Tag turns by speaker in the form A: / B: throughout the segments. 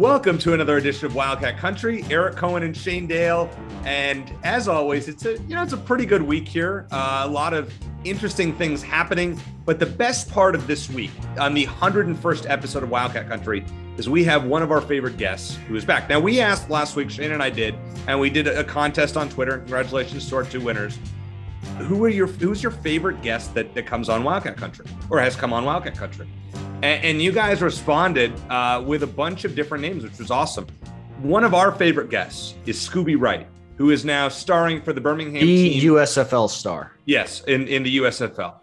A: Welcome to another edition of Wildcat Country. Eric Cohen and Shane Dale, and as always, it's a you know it's a pretty good week here. Uh, a lot of interesting things happening, but the best part of this week on the 101st episode of Wildcat Country is we have one of our favorite guests who is back. Now we asked last week, Shane and I did, and we did a contest on Twitter. Congratulations to our two winners. Who are your who's your favorite guest that, that comes on Wildcat Country or has come on Wildcat Country? And, and you guys responded uh, with a bunch of different names, which was awesome. One of our favorite guests is Scooby Wright, who is now starring for the Birmingham
B: The
A: team.
B: USFL star.
A: Yes, in, in the USFL.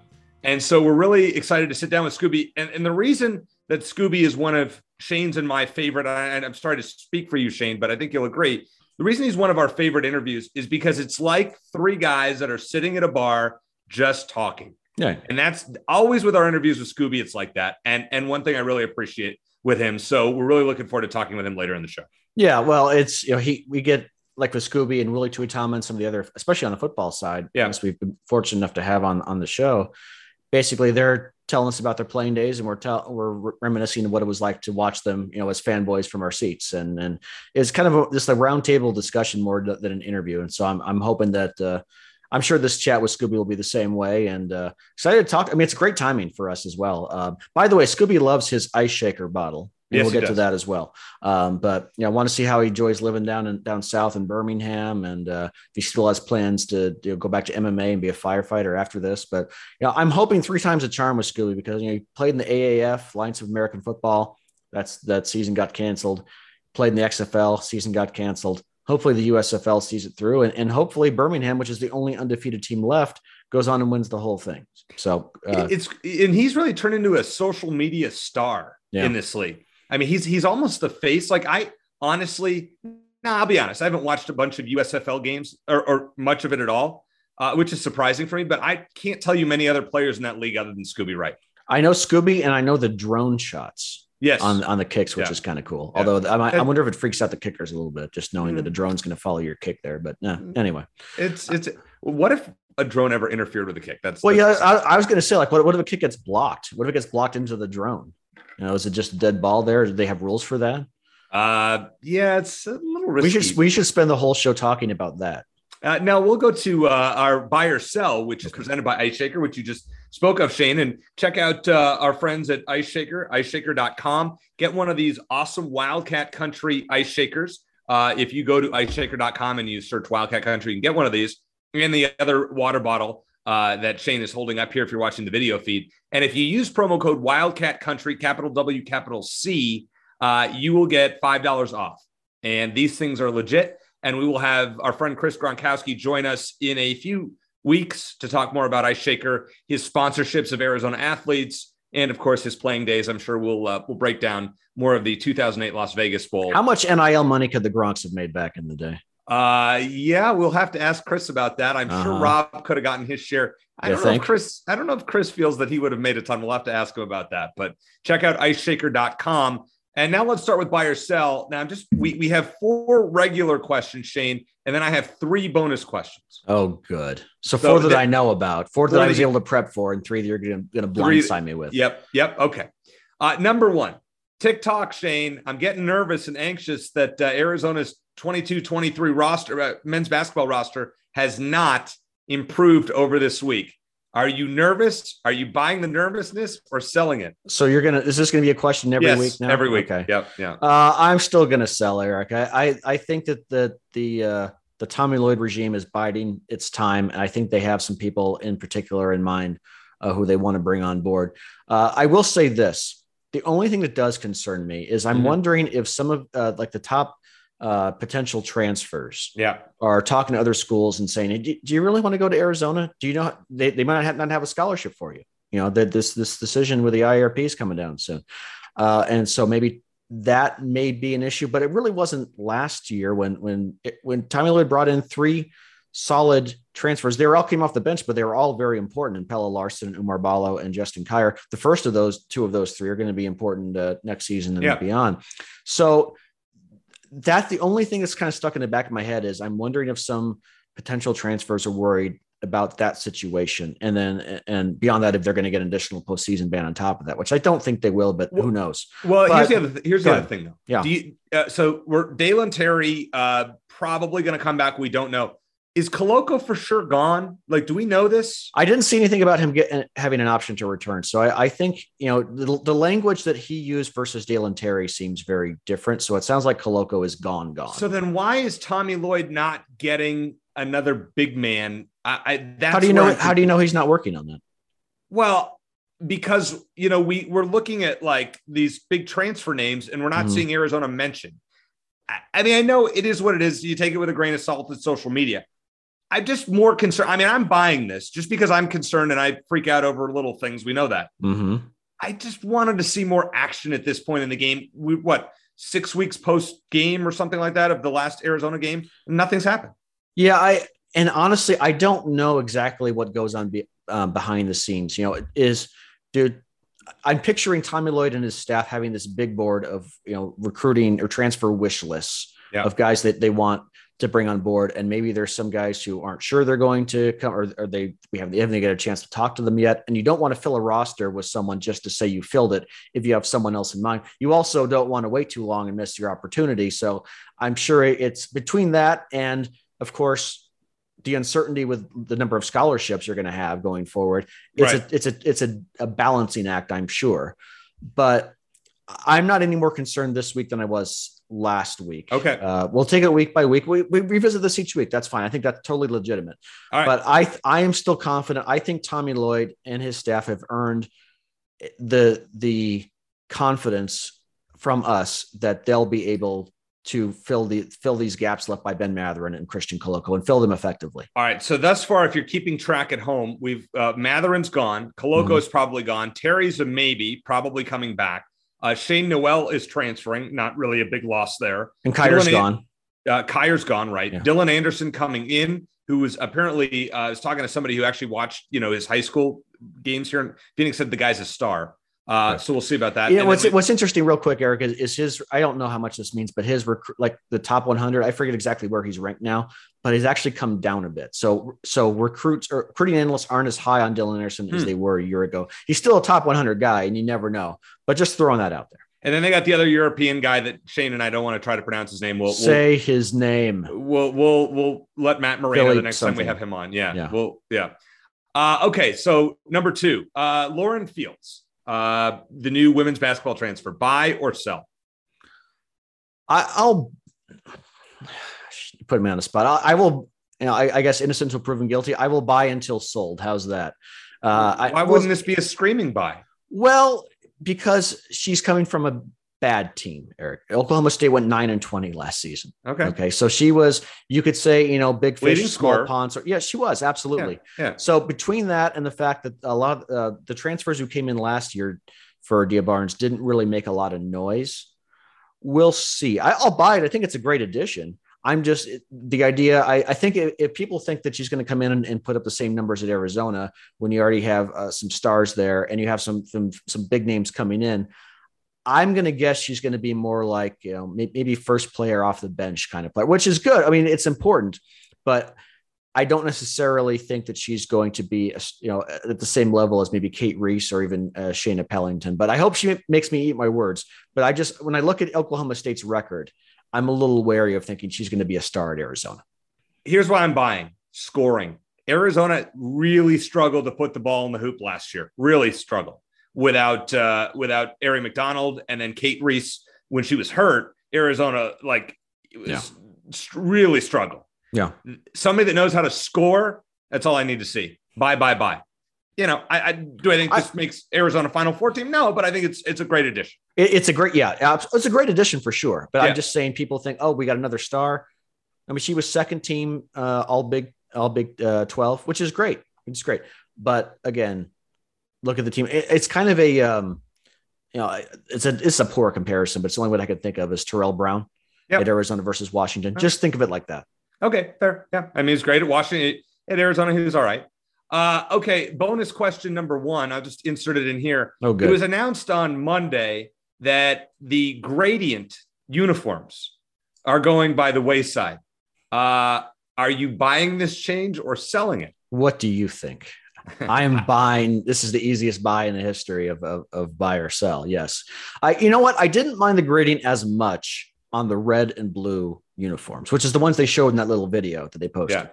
A: And so we're really excited to sit down with Scooby. And, and the reason that Scooby is one of Shane's and my favorite, and I'm sorry to speak for you, Shane, but I think you'll agree. The reason he's one of our favorite interviews is because it's like three guys that are sitting at a bar just talking.
B: Yeah.
A: And that's always with our interviews with Scooby, it's like that. And and one thing I really appreciate with him. So we're really looking forward to talking with him later in the show.
B: Yeah. Well, it's, you know, he, we get like with Scooby and Willie Tuitama and some of the other, especially on the football side.
A: Yeah.
B: Yes. We've been fortunate enough to have on, on the show. Basically, they're telling us about their playing days and we're tell, we're reminiscing of what it was like to watch them, you know, as fanboys from our seats. And, and it's kind of a, just a roundtable discussion more than an interview. And so I'm, I'm hoping that, uh, I'm sure this chat with Scooby will be the same way, and uh, excited to talk. I mean, it's great timing for us as well. Uh, by the way, Scooby loves his ice shaker bottle. And
A: Yes,
B: we'll get to that as well. Um, but you know, I want to see how he enjoys living down in down south in Birmingham, and uh, if he still has plans to you know, go back to MMA and be a firefighter after this. But you know, I'm hoping three times a charm with Scooby because you know he played in the AAF, Alliance of American Football. That's that season got canceled. Played in the XFL, season got canceled. Hopefully the USFL sees it through, and, and hopefully Birmingham, which is the only undefeated team left, goes on and wins the whole thing. So uh,
A: it's and he's really turned into a social media star
B: Yeah.
A: in this league. I mean, he's he's almost the face. Like I honestly, nah, I'll be honest, I haven't watched a bunch of USFL games or, or much of it at all, uh, which is surprising for me. But I can't tell you many other players in that league other than Scooby Wright.
B: I know Scooby, and I know the drone shots.
A: Yes,
B: on on the kicks, which
A: Yeah.
B: is kind of cool.
A: Yeah.
B: Although I, I wonder if it freaks out the kickers a little bit, just knowing that
A: Mm.
B: a drone's going to follow your kick there. But no, anyway.
A: it's it's. What if a drone ever interfered with a kick? That's
B: Well, yeah, I, I was going to say, like, what, what if a kick gets blocked? What if it gets blocked into the drone? You know, is it just a dead ball there? Do they have rules for that?
A: Uh, yeah, it's a little risky.
B: We should we should spend the whole show talking about that.
A: Uh, now we'll go to uh, our buy or sell, which is presented by Ice Shaker, which you just spoke of, Shane. And check out uh, our friends at Ice Shaker, iceshaker.com. Get one of these awesome Wildcat Country ice shakers. Uh, if you go to iceshaker.com and you search Wildcat Country, you can get one of these and the other water bottle uh, that Shane is holding up here if you're watching the video feed. And if you use promo code Wildcat Country, capital W, capital C, uh, you will get $5 off. And these things are legit. And we will have our friend Chris Gronkowski join us in a few weeks to talk more about Ice Shaker, his sponsorships of Arizona athletes, and of course his playing days. I'm sure we'll uh, we'll break down more of the 2008 Las Vegas Bowl.
B: How much NIL money could the Gronks have made back in the day?
A: Uh, yeah, we'll have to ask Chris about that. I'm sure
B: Uh-huh.
A: Rob could have gotten his share. I
B: You
A: don't know if? Chris. I don't know if Chris feels that he would have made a ton. We'll have to ask him about that. But check out iceshaker.com. And now let's start with buy or sell. Now, I'm just we we have four regular questions, Shane, and then I have three bonus questions.
B: Oh, good. So,
A: So
B: four that
A: the-
B: I know about, four that I was able to prep for, and three that you're going to blindside me with.
A: Yep. Yep. Okay. Uh, number one, TikTok, Shane. I'm getting nervous and anxious that uh, Arizona's 22 23 roster, uh, men's basketball roster, has not improved over this week. Are you nervous? Are you buying the nervousness or selling it?
B: So you're gonna is this gonna be a question every
A: yes,
B: week now?
A: Every week.
B: Okay.
A: Yep. Yeah.
B: Uh, I'm still gonna sell Eric. I I, I think that the the uh, the Tommy Lloyd regime is biding its time, and I think they have some people in particular in mind uh, who they want to bring on board. Uh, I will say this: the only thing that does concern me is I'm
A: Mhm.
B: wondering if some of uh, like the top uh, potential transfers
A: Yeah.
B: are talking to other schools and saying, hey, do, do you really want to go to Arizona? Do you know they, they might not have, not have a scholarship for you? You know that this this decision with the IRP is coming down soon, uh, and so maybe that may be an issue. But it really wasn't last year when when it, when Tommy Lloyd brought in three solid transfers. They all came off the bench, but they were all very important. And Pelle Larsson, Oumar Ballo, and Justin Kier. The first of those, two of those three, are going to be important uh, next season and
A: Yeah.
B: beyond. So that's the only thing that's kind of stuck in the back of my head is I'm wondering if some potential transfers are worried about that situation, and then and beyond that, if they're going to get an additional postseason ban on top of that, which I don't think they will, but who knows?
A: Well,
B: But-
A: here's the other th- here's the other thing though.
B: Yeah.
A: Do you, uh, so we're Dalen Terry uh, probably going to come back. We don't know. Is Koloko for sure gone? Like, do we know this?
B: I didn't see anything about him getting having an option to return. So I, I think you know the, the language that he used versus Dalen Terry seems very different. So it sounds like Koloko is gone, gone.
A: So then, why is Tommy Lloyd not getting another big man? I, I that's
B: how do you know? How do you know he's not working on that?
A: Well, because you know we we're looking at like these big transfer names, and we're not
B: Mhm.
A: seeing Arizona mentioned. I, I mean, I know it is what it is. You take it with a grain of salt. It's social media. I'm just more concerned. I mean, I'm buying this just because I'm concerned, and I freak out over little things. We know that.
B: Mm-hmm.
A: I just wanted to see more action at this point in the game. We what six weeks post game or something like that of the last Arizona game, and nothing's happened.
B: Yeah, I and honestly, I don't know exactly what goes on be, um, behind the scenes. You know, is dude. I'm picturing Tommy Lloyd and his staff having this big board of you know recruiting or transfer wish lists
A: Yeah.
B: of guys that they want to bring on board, and maybe there's some guys who aren't sure they're going to come, or, or they we haven't they haven't get a chance to talk to them yet. And you don't want to fill a roster with someone just to say you filled it if you have someone else in mind. You also don't want to wait too long and miss your opportunity. So I'm sure it's between that and of course the uncertainty with the number of scholarships you're going to have going forward it's
A: Right.
B: a it's a it's a, a balancing act i'm sure but i'm not any more concerned this week than i was last week
A: Okay.
B: uh, we'll take it week by week we, we revisit this each week that's fine i think that's totally legitimate
A: All right.
B: but i i am still confident i think tommy lloyd and his staff have earned the the confidence from us that they'll be able to fill the fill these gaps left by Ben Mathurin and Christian Koloko and fill them effectively.
A: All right. So thus far, if you're keeping track at home, we've uh, Mathurin's gone, Koloko
B: Mhm.
A: is probably gone, Terry's a maybe, probably coming back. Uh, Shane Nowell is transferring, not really a big loss there.
B: And Kyler's
A: Dylan-
B: gone.
A: Uh, Kier's gone, right?
B: Yeah.
A: Dylan Anderson coming in, who was apparently uh, I was talking to somebody who actually watched, you know, his high school games here. in Phoenix said the guy's a star. Uh, So we'll see about that.
B: Yeah, what's
A: we-
B: what's interesting, real quick, Eric, is, is his. I don't know how much this means, but his recru- like the top 100. I forget exactly where he's ranked now, but he's actually come down a bit. So so recruits or recruiting analysts aren't as high on Dylan Anderson as
A: Hmm.
B: they were a year ago. He's still a top 100 guy, and you never know. But just throwing that out there.
A: and then they got the other European guy that Shane and I don't want to try to pronounce his name. We'll, we'll
B: Say his name.
A: We'll we'll we'll let Matt Moreno
B: Philly
A: the next time we have him on. Yeah.
B: Yeah.
A: Well, yeah. Uh, okay, so number two, uh, Lauren Fields, uh, the new women's basketball transfer, buy or sell?
B: I, I'll put me on the spot. I, I will. You know, I, I guess innocent until proven guilty. I will buy until sold. How's that? Uh, I,
A: Why wouldn't this be a screaming buy?
B: Well, because she's coming from a bad team, Eric. Oklahoma State went nine and twenty last season.
A: Okay.
B: Okay, so she was. You could say, you know, big fish,
A: Leading
B: small ponds. Or, yeah, she was absolutely.
A: Yeah.
B: So between that and the fact that a lot of uh, the transfers who came in last year for Adia Barnes didn't really make a lot of noise, we'll see. I, I'll buy it. I think it's a great addition. I'm just the idea. I, I think if, if people think that she's going to come in and, and put up the same numbers at Arizona when you already have uh, some stars there and you have some some, some big names coming in, I'm going to guess she's going to be more like you know maybe first player off the bench kind of player, which is good. I mean, it's important, but I don't necessarily think that she's going to be you know at the same level as maybe Cate Reese or even uh, Shaina Pellington. But I hope she makes me eat my words. But I just when I look at Oklahoma State's record, I'm a little wary of thinking she's going to be a star at Arizona.
A: Here's why I'm buying scoring. Arizona really struggled to put the ball in the hoop last year. Really struggled without uh, without Aari McDonald and then Cate Reese when she was hurt. Arizona like it was
B: Yeah.
A: really struggled.
B: Yeah.
A: somebody that knows how to score. That's all I need to see. Bye, bye, bye. You know, I, I do. I think this makes Arizona Final Four team. No, but I think it's it's a great addition.
B: It- it's a great, yeah, it's a great addition for sure. But
A: Yeah.
B: I'm just saying, people think, oh, we got another star. I mean, she was second team, uh, all big, all big uh, twelve, which is great. It's great. But again, look at the team. It, it's kind of a, um, you know, it's a it's a poor comparison, but it's the only one I could think of is Terrell Brown
A: Yep.
B: at Arizona versus Washington. Just think of it like that.
A: Okay, fair. Yeah. I mean, he's great at Washington. At Arizona, he was all right. Uh, okay, bonus question number one. I'll just insert it in here.
B: Oh, good.
A: It was announced on Monday that the gradient uniforms are going by the wayside. Uh, are you buying this change or selling it?
B: what do you think? I am buying. This is the easiest buy in the history of, of, of buy or sell. Yes. I, you know what? I didn't mind the gradient as much on the red and blue uniforms, which is the ones they showed in that little video that they posted.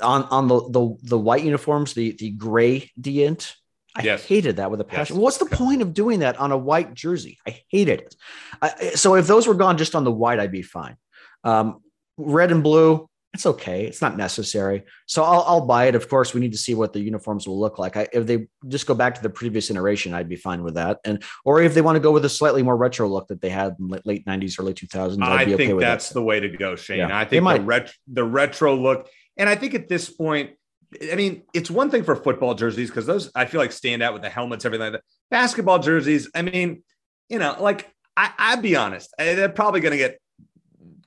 A: Yeah.
B: On, on the, the, the white uniforms, the, the gray gradient, I
A: Yes.
B: hated that with a passion.
A: Yes.
B: What's the point of doing that on a white jersey? I hated it. I, so if those were gone just on the white, I'd be fine. Um, red and blue, it's okay. It's not necessary. So I'll, I'll buy it. Of course, we need to see what the uniforms will look like. I, if they just go back to the previous iteration, I'd be fine with that. And or if they want to go with a slightly more retro look that they had in late- late '90s, early 2000s, I'd
A: I
B: be okay
A: think
B: with
A: that's
B: that.
A: the way to go, Shane.
B: Yeah,
A: I think the, ret- the retro look, and I think at this point, I mean, it's one thing for football jerseys because those I feel like stand out with the helmets, everything like that. Basketball jerseys, I mean, you know, like I, I'd be honest, eh, they're probably going to get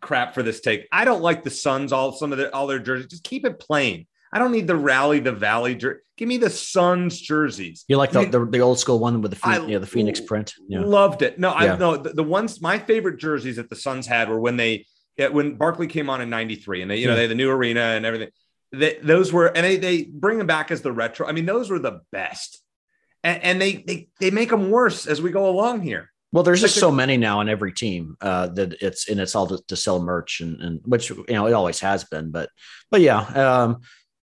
A: crap for this take. I don't like the Suns, all some of their all their jerseys. Just keep it plain. I don't need the rally the valley jersey. Give me the Suns jerseys.
B: You like the,
A: I mean,
B: the, the old school one with the
A: I
B: Phoenix, yeah, the Phoenix print. Yeah.
A: Loved it. No,
B: Yeah.
A: I no the, the ones my favorite jerseys that the Suns had were when they when Barkley came on in '93 and they you know
B: Yeah.
A: they had the new arena and everything. They, those were and they they bring them back as the retro. I mean, those were the best. And, and they they they make them worse as we go along here.
B: Well, there's just so many now on every team uh, that it's and it's all to, to sell merch and, and which you know it always has been, but but yeah, um,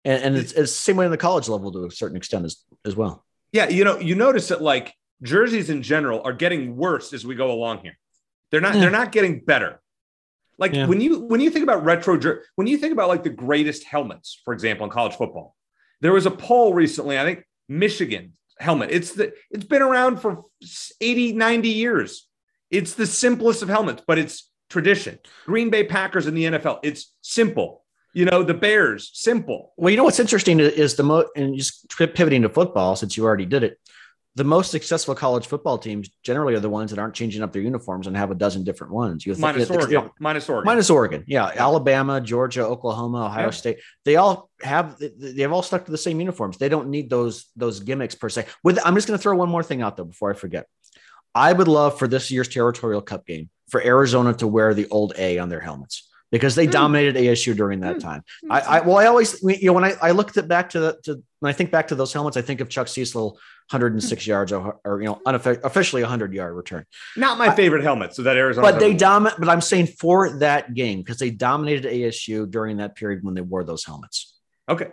B: and, and it's, it's the same way in the college level to a certain extent as as well.
A: Yeah, you know, you notice that like jerseys in general are getting worse as we go along here. They're not
B: Yeah.
A: they're not getting better. Like
B: Yeah.
A: when you when you think about retro jer- when you think about like the greatest helmets, for example, in college football, there was a poll recently, I think Michigan helmet. It's the it's been around for 80, 90 years. It's the simplest of helmets, but it's tradition. Green Bay Packers in the NFL, it's simple. You know, the Bears, simple.
B: Well, you know what's interesting is the mo and just pivoting to football since you already did it. The most successful college football teams generally are the ones that aren't changing up their uniforms and have a dozen different ones. You
A: Minus
B: you know,
A: Oregon. Minus Oregon.
B: Minus Oregon, yeah, Alabama, Georgia, Oklahoma, Ohio
A: Yeah.
B: State. They all have they've all stuck to the same uniforms. They don't need those those gimmicks per se. With I'm just going to throw one more thing out though before I forget. I would love for this year's territorial cup game for Arizona to wear the old A on their helmets because they
A: Hmm.
B: dominated ASU during that
A: Hmm.
B: time. I, I well, I always you know when I, I looked at back to the to when I think back to those helmets, I think of Chuck Cecil 106 yards or, or you know unoffi- officially 100 yard return.
A: Not my favorite helmet. So that Arizona.
B: But they dominate. But I'm saying for that game because they dominated ASU during that period when they wore those helmets.
A: Okay.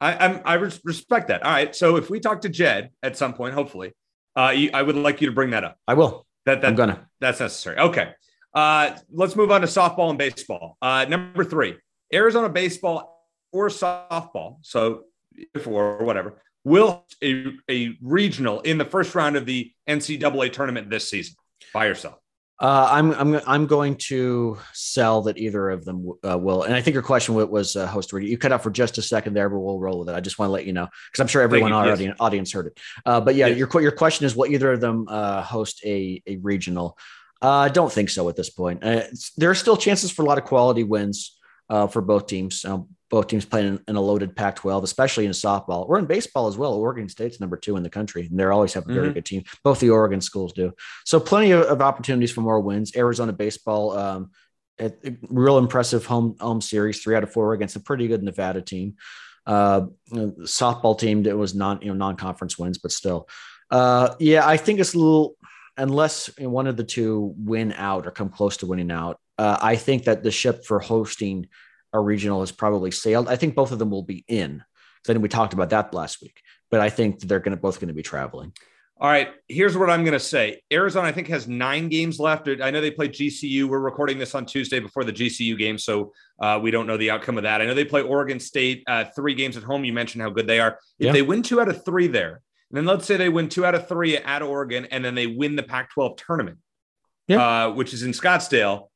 A: I, I'm I respect that. All right. So if we talk to Jed at some point, hopefully, uh, you, I would like you to bring that up.
B: I will.
A: That that
B: I'm gonna.
A: that's necessary. Okay. Uh, let's move on to softball and baseball. Uh, number three, Arizona baseball or softball. So if or whatever will a, a regional in the first round of the NCAA tournament this season by yourself.
B: Uh, I'm I'm I'm going to sell that either of them uh, will. And I think your question was uh, host ready. You cut out for just a second there, but we'll roll with it. I just want to let you know because I'm sure everyone in our audience, audience heard it. Uh, but yeah,
A: Yes.
B: your your question is will either of them uh, host a a regional? Uh, I don't think so at this point. Uh, there are still chances for a lot of quality wins uh, for both teams. Um, both teams playing in, a loaded Pac-12, especially in softball or in baseball as well. Oregon State's number two in the country, and they always have a very
A: Mhm.
B: good team. Both the Oregon schools do. So plenty of, of opportunities for more wins. Arizona baseball, um, a, a real impressive home home series, three out of four against a pretty good Nevada team. Uh, softball team that was non you know non conference wins, but still, uh, yeah, I think it's a little unless one of the two win out or come close to winning out. Uh, I think that the ship for hosting a regional has probably sailed. I think both of them will be in. Then we talked about that last week, but I think they're going to both going to be traveling.
A: All right, here's what I'm going to say. Arizona, I think, has nine games left. I know they play GCU. We're recording this on Tuesday before the GCU game, so uh, we don't know the outcome of that. I know they play Oregon State uh, three games at home. You mentioned how good they are. If
B: Yeah.
A: they win two out of three there, and then let's say they win two out of three at Oregon, and then they win the Pac-12 tournament,
B: Yeah.
A: uh, which is in Scottsdale.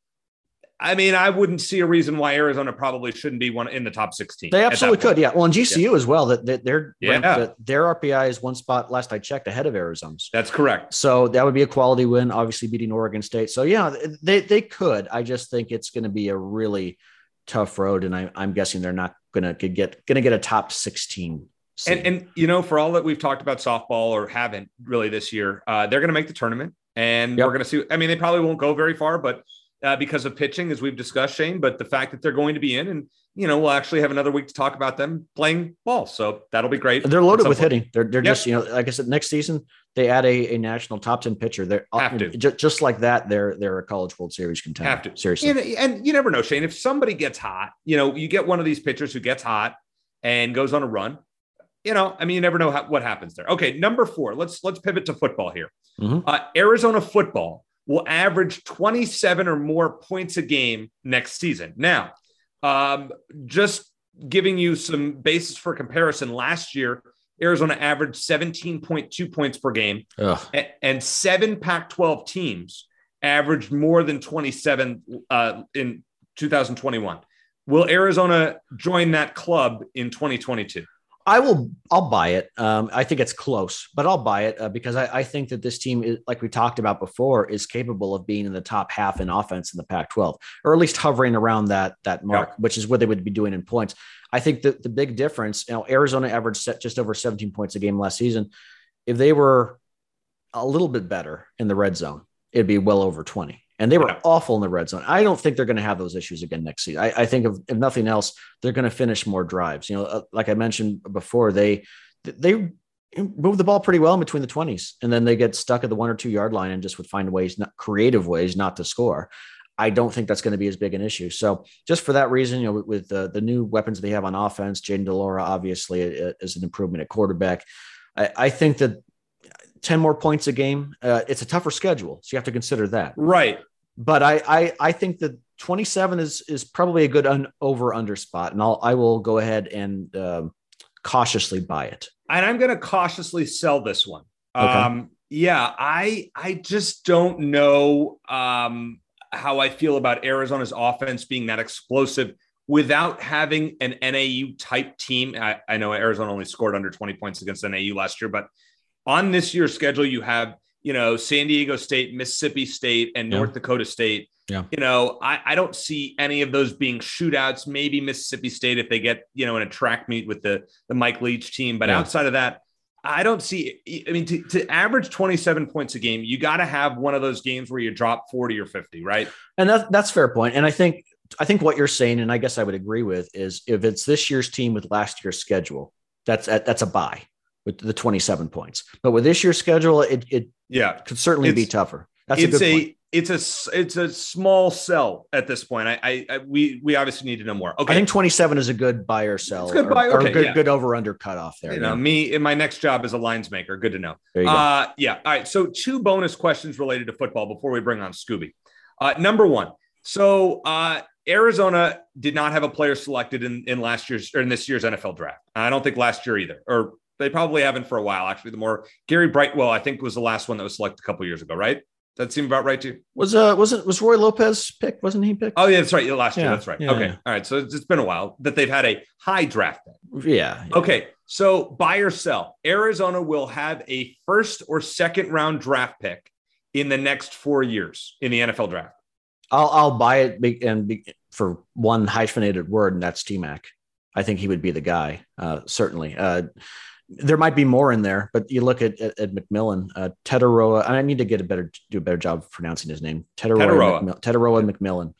A: I mean, I wouldn't see a reason why Arizona probably shouldn't be one in the top 16.
B: They absolutely could. Yeah. Well, in GCU yeah. as well, that, that they're
A: yeah.
B: Ranked, their RPI is one spot last I checked ahead of Arizona's.
A: That's correct.
B: So that would be a quality win, obviously beating Oregon State. So yeah, they, they could. I just think it's going to be a really tough road. And I, I'm guessing they're not going to get, going to get a top 16
A: and, and, you know, for all that we've talked about softball or haven't really this year, uh, they're going to make the tournament, and yep. we're going to see. I mean, they probably won't go very far, but uh, because of pitching, as we've discussed, Shane. But the fact that they're going to be in, and you know, we'll actually have another week to talk about them playing ball, so that'll be great.
B: They're loaded with point. hitting. They're they're yep. just you know, like I said, next season they add a, a national top ten pitcher. They're uh, have to. Just, just like that. They're they're a college World Series contender.
A: Have to
B: seriously.
A: And, and you never know, Shane. If somebody gets hot, you know, you get one of these pitchers who gets hot and goes on a run you know, I mean, you never know how, what happens there. Okay, number four. Let's let's pivot to football here. Mm-hmm. Uh, Arizona football will average 27 or more points a game next season. Now, um, just giving you some basis for comparison, last year, Arizona averaged 17.2 points per game, and, and, seven Pac 12 teams averaged more than 27 uh, in 2021. Will Arizona join that club in 2022?
B: I will. I'll buy it. Um, I think it's close, but I'll buy it uh, because I, I, think that this team, is, like we talked about before, is capable of being in the top half in offense in the Pac-12, or at least hovering around that that mark, yep. which is what they would be doing in points. I think that the big difference, you know, Arizona averaged just over 17 points a game last season. If they were a little bit better in the red zone, it'd be well over 20 and they were yeah. awful in the red zone. I don't think they're going to have those issues again next season. I, I think if, if, nothing else, they're going to finish more drives. You know, uh, like I mentioned before, they they move the ball pretty well in between the twenties, and then they get stuck at the one or two yard line and just would find ways, not creative ways, not to score. I don't think that's going to be as big an issue. So just for that reason, you know, with, with the, the new weapons they have on offense, Jayden de Laura obviously is an improvement at quarterback. I, I think that 10 more points a game. Uh, it's a tougher schedule. So you have to consider that.
A: Right
B: but I, I I think that 27 is is probably a good un, over under spot, and I'll I will go ahead and um, cautiously buy it.
A: And I'm going to cautiously sell this one. Okay. Um, yeah, I I just don't know um, how I feel about Arizona's offense being that explosive without having an NAU type team. I, I know Arizona only scored under 20 points against NAU last year, but on this year's schedule, you have you know, San Diego State, Mississippi State, and North Dakota State.
B: Yeah.
A: You know, I, I don't see any of those being shootouts. Maybe Mississippi State if they get, you know, in a track meet with the the Mike Leach team. But yeah. outside of that, I don't see. I mean, to, to average 27 points a game, you got to have one of those games where you drop 40 or 50, right?
B: And that, that's fair point. And I think I think what you're saying, and I guess I would agree with, is if it's this year's team with last year's schedule, that's that's a buy with the 27 points. But with this year's schedule, it it
A: yeah
B: could certainly be tougher. That's
A: it's
B: a, a
A: it's a it's a small sell at this point. I, I, I, we we obviously need to know more. Okay,
B: I think 27 is a good buy or sell.
A: It's good buy
B: or,
A: okay,
B: or good
A: yeah.
B: good over under cutoff there.
A: You know, me in my next job as a lines maker. Good to know. Uh, yeah. All right. So two bonus questions related to football before we bring on Scooby. Uh, number one. So uh, Arizona did not have a player selected in, in last year's or in this year's NFL draft. I don't think last year either, or they probably haven't for a while. Actually, the more Gary Brightwell, I think, was the last one that was selected a couple years ago, right? That seemed about right to you?
B: Was uh was it was Roy Lopez picked? Wasn't he picked?
A: Oh yeah, that's right. Yeah, Last year, that's right. Yeah, okay, yeah. all right. So it's, it's been a while that they've had a high draft
B: pick. Yeah,
A: Okay, so buy or sell. Arizona will have a first or second round draft pick in the next four years in the NFL draft.
B: I'll I'll buy it and be, for one hyphenated word, and that's T Mac. I think he would be the guy. Uh, certainly. Uh, there might be more in there, but you look at, at, at McMillan, uh, Tetairoa. I need to get a better do a better job of pronouncing his name. Tetairoa, McMillan, Tetairoa McMillan.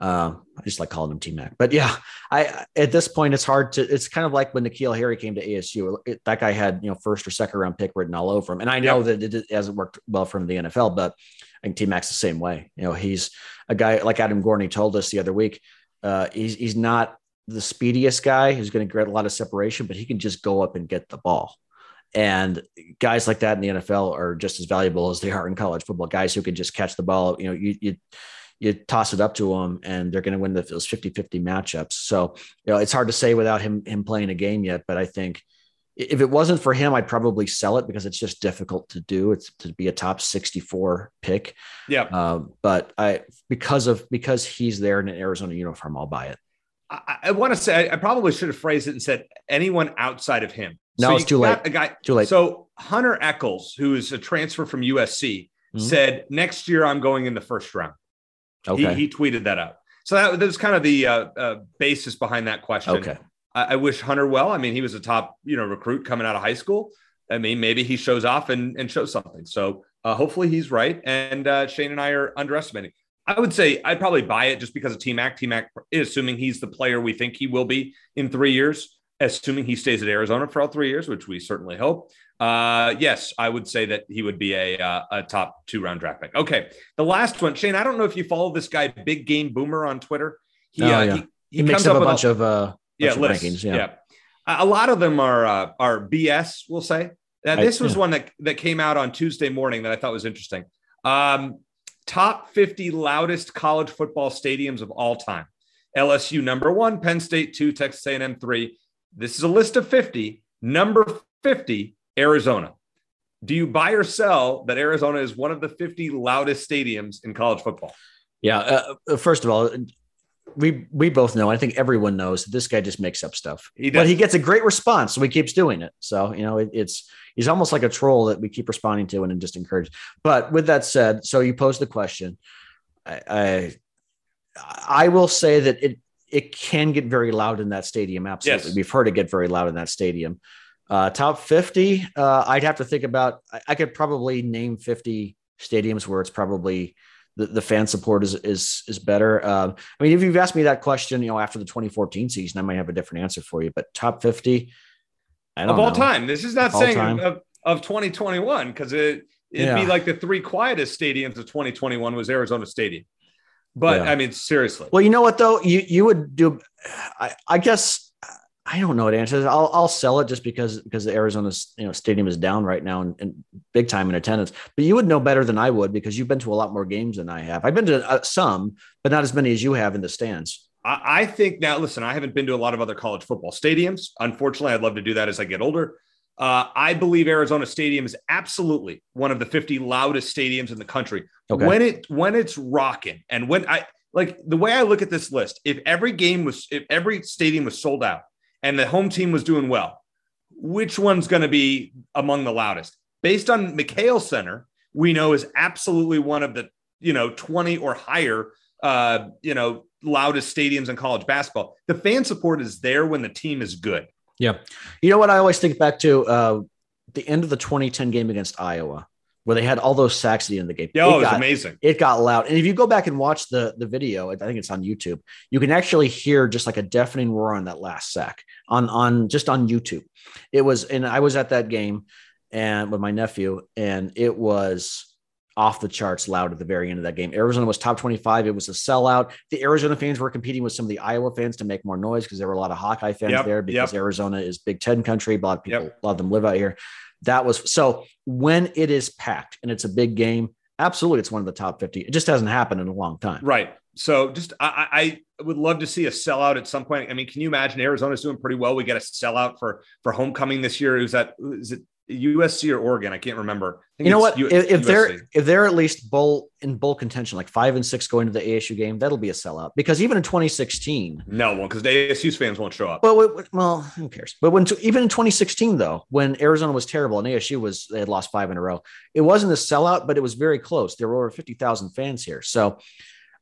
B: Uh, I just like calling him T Mac. But yeah, I at this point it's hard to. It's kind of like when N'Keal Harry came to ASU. It, that guy had you know first or second round pick written all over him, and I know yep. that it hasn't worked well for him in the NFL. But I think T Mac's the same way. You know, he's a guy like Adam Gorney told us the other week. Uh, he's he's not the speediest guy who's going to get a lot of separation, but he can just go up and get the ball. And guys like that in the NFL are just as valuable as they are in college football. Guys who can just catch the ball, you know, you you you toss it up to them and they're going to win those 50-50 matchups. So, you know, it's hard to say without him him playing a game yet, but I think if it wasn't for him, I'd probably sell it because it's just difficult to do. It's to be a top 64 pick.
A: Yeah.
B: Um, but I because of because he's there in an Arizona uniform, I'll buy it.
A: I, I want to say I probably should have phrased it and said anyone outside of him.
B: No,
A: so
B: it's too late.
A: A guy,
B: Too late.
A: So Hunter Echols, who is a transfer from USC,
B: Mhm.
A: said next year I'm going in the first round.
B: Okay.
A: He, he tweeted that out. So that, that was kind of the uh, uh, basis behind that question.
B: okay.
A: I, I wish Hunter well. I mean, he was a top, you know, recruit coming out of high school. I mean, maybe he shows off and, and shows something. So uh, hopefully he's right. And uh, Shane and I are underestimating. I would say I'd probably buy it just because of T Mac. T Mac assuming he's the player we think he will be in three years, assuming he stays at Arizona for all three years, which we certainly hope. Uh, yes, I would say that he would be a, uh, a top two round draft pick. Okay. The last one, Shane, I don't know if you follow this guy, Big Game Boomer on Twitter. He,
B: Oh,
A: uh,
B: yeah.
A: he,
B: He, makes up a
A: with
B: bunch of uh
A: yeah,
B: bunch of
A: lists.
B: rankings.
A: Yeah.
B: Yeah.
A: A a lot of them are uh, are BS. We'll say. Now,
B: I-
A: this was
B: yeah.
A: one that that came out on Tuesday morning that I thought was interesting. Um, top 50 loudest college football stadiums of all time. LSU number one, Penn State two, Texas A&M three. This is a list of 50. Number 50, Arizona. Do you buy or sell that Arizona is one of the 50 loudest stadiums in college football?
B: Yeah. Uh, uh, first of all, we we both know. I think everyone knows that this guy just makes up stuff,
A: He
B: but he gets a great response, so he keeps doing it. So you know, it, it's he's almost like a troll that we keep responding to and just encourage. But with that said, so you posed the question. I I, I will say that it it can get very loud in that stadium. Absolutely,
A: Yes.
B: we've heard it get very loud in that stadium. Uh, top fifty, uh, I'd have to think about. I, I could probably name fifty stadiums where it's probably the, the fan support is is is better. Um, I mean, if you've asked me that question, you know, after the 2014 season, I might have a different answer for you. But top 50, I don't
A: of all
B: know.
A: time. This is not
B: all
A: saying
B: time.
A: of, of 2021 because it it'd be like the three quietest stadiums of 2021 was Arizona Stadium. But
B: Yeah.
A: I mean, seriously,
B: Well, you know what though, you you would do. I, I guess I don't know what answer. is. I'll I'll sell it just because because the Arizona you know stadium is down right now and, and big time in attendance. But you would know better than I would because you've been to a lot more games than I have. I've been to uh, some, but not as many as you have in the stands.
A: I, I think now. Listen, I haven't been to a lot of other college football stadiums. Unfortunately, I'd love to do that as I get older. Uh, I believe Arizona Stadium is absolutely one of the 50 loudest stadiums in the country.
B: Okay.
A: When it when it's rocking and when I like the way I look at this list, if every game was if every stadium was sold out and the home team was doing well, which one's going to be among the loudest? Based on McKale Center, we know is absolutely one of the you know 20 or higher uh, you know loudest stadiums in college basketball. The fan support is there when the team is good.
B: Yeah. You know what I always think back to uh, the end of the 2010 game against Iowa, where they had all those sacks at the end of the game.
A: Yeah, oh, it was
B: got,
A: amazing.
B: it got loud. And if you go back and watch the the video, I think it's on YouTube, you can actually hear just like a deafening roar on that last sack on on just on YouTube. It was, and I was at that game and with my nephew, and it was off the charts loud at the very end of that game. Arizona was top 25. It was a sellout. The Arizona fans were competing with some of the Iowa fans to make more noise because there were a lot of Hawkeye fans
A: Yep,
B: there because
A: yep.
B: Arizona is Big Ten country. A lot of people,
A: Yep.
B: a lot of them live out here. That was so when it is packed and it's a big game, absolutely it's one of the top 50. It just hasn't happened in a long time.
A: Right. So just I, I would love to see a sellout at some point. I mean, can you imagine Arizona's doing pretty well? We get a sellout for for homecoming this year. Is that is it USC or Oregon? I can't remember. I
B: You know what?
A: U-
B: if, if they're if they're at least bowl in bowl contention, like five and six going to the ASU game, that'll be a sellout. Because even in 2016,
A: no one because the ASU's fans won't show up.
B: But well, who cares? But when even in 2016, though, when Arizona was terrible and ASU was they had lost five in a row, it wasn't a sellout, but it was very close. There were over 50,000 fans here, so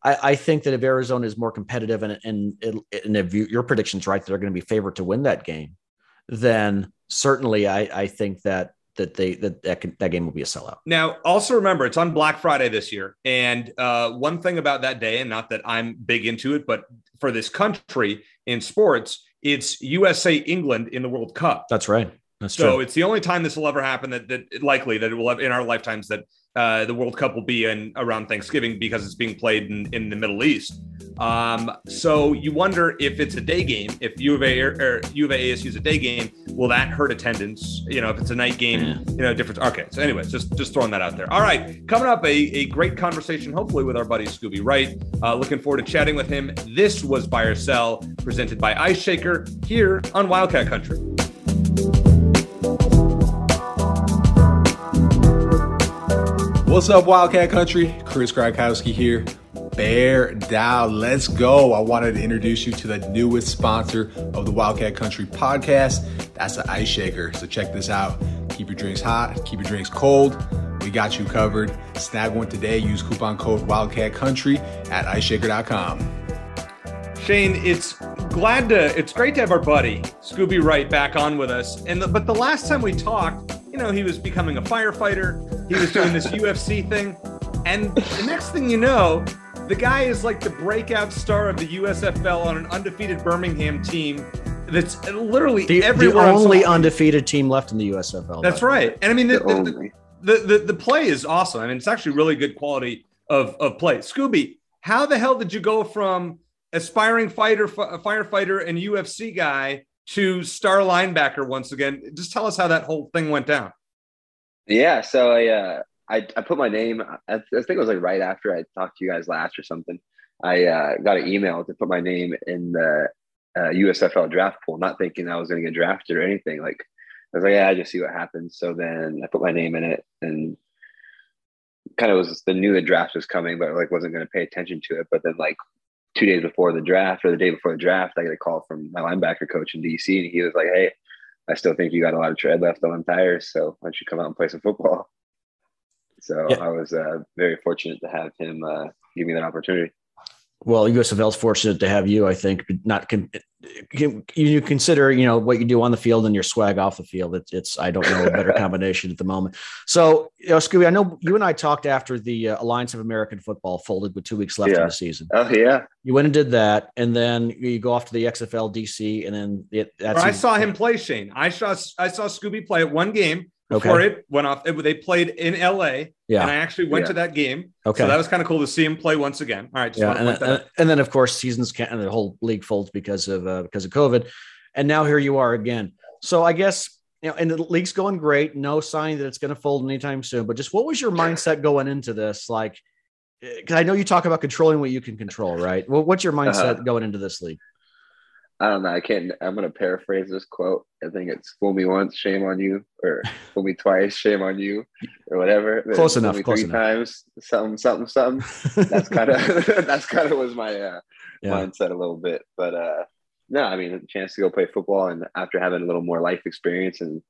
B: I, I think that if Arizona is more competitive and and and if you, your prediction's right, they're going to be favored to win that game, then certainly I I think that that they that that, can, that game will be a sellout.
A: Now, also remember, it's on Black Friday this year. And uh, one thing about that day, and not that I'm big into it, but for this country in sports, it's USA England in the World Cup.
B: That's right. That's
A: So
B: true.
A: it's the only time this will ever happen that, that likely that it will have in our lifetimes that uh, the World Cup will be in around Thanksgiving because it's being played in, in the Middle East. Um, so you wonder if it's a day game, if U of A or, or U of A ASU is a day game, will that hurt attendance? You know, if it's a night game,
B: Yeah.
A: you know, different. Okay. So anyways, just, just throwing that out there. All right. Coming up, a, a great conversation, hopefully with our buddy Scooby Wright. Uh, looking forward to chatting with him. This was Buy or Sell presented by Ice Shaker here on Wildcat Country.
C: What's up, Wildcat Country? Chris Gronkowski here. Bear down, let's go. I wanted to introduce you to the newest sponsor of the Wildcat Country podcast. That's the Ice Shaker. So check this out. Keep your drinks hot, keep your drinks cold. We got you covered. Snag one today. Use coupon code Wildcat Country at iceshaker.com.
A: Shane, it's glad to it's great to have our buddy Scooby Wright back on with us. And the, but the last time we talked, you know, he was becoming a firefighter. He was doing this UFC thing, and the next thing you know, the guy is like the breakout star of the USFL on an undefeated Birmingham team. That's literally
B: The, the
A: everywhere. on
B: only undefeated team left in the USFL.
A: That's
B: by the way.
A: right. And I mean, the,
D: The
A: the, the, the, the play is awesome. I mean, it's actually really good quality of, of play. Scooby, how the hell did you go from aspiring fighter, fi- firefighter, and UFC guy to star linebacker once again? Just tell us how that whole thing went down.
D: Yeah, so I uh I, I put my name I, think it was like right after I talked to you guys last or something. I uh, got an email to put my name in the uh, USFL draft pool, not thinking I was going to get drafted or anything. Like I was like, yeah, I just see what happens. So then I put my name in it and kind of was the knew the draft was coming, but like wasn't going to pay attention to it. But then like two days before the draft or the day before the draft, I get a call from my linebacker coach in DC, and he was like, "Hey, I still think you got a lot of tread left on tires, so why don't you come out and play some football?" So
B: Yeah.
D: I was uh, very fortunate to have him uh, give me that opportunity.
B: Well, USFL is fortunate to have you. I think but not con- you you consider you know what you do on the field and your swag off the field. It's, it's I don't know a better combination at the moment. So, you know, Scooby, I know you and I talked after the uh, Alliance of American Football folded with two weeks left in the season.
D: Oh yeah,
B: You went and did that, and then you go off to the XFL DC, and then it, that's
A: I saw him play Shane. I saw I saw Scooby play at one game before
B: Okay.
A: it went off. It- they played in LA,
B: Yeah.
A: and I actually went
D: Yeah.
A: to that game.
B: Okay.
A: So that was kind of cool to see him play once again. All right. Just
B: yeah, and, then-
A: out.
B: and then of course seasons can and the whole league folds because of uh, because of COVID, and now here you are again. So I guess you know, and the league's going great. No sign that it's going to fold anytime soon. But just what was your mindset going into this? Like, because I know you talk about controlling what you can control, right? Well, what's your mindset
D: Uh-huh.
B: going into this league?
D: I don't know. I can't. I'm gonna paraphrase this quote. I think it's "fool me once, shame on you," or "fool me twice, shame on you," or whatever.
B: Close enough, close
D: three
B: enough.
D: times, something, something, something. That's kind of that's kind of was my uh,
B: Yeah.
D: mindset a little bit. But uh, no, I mean, a chance to go play football, and after having a little more life experience and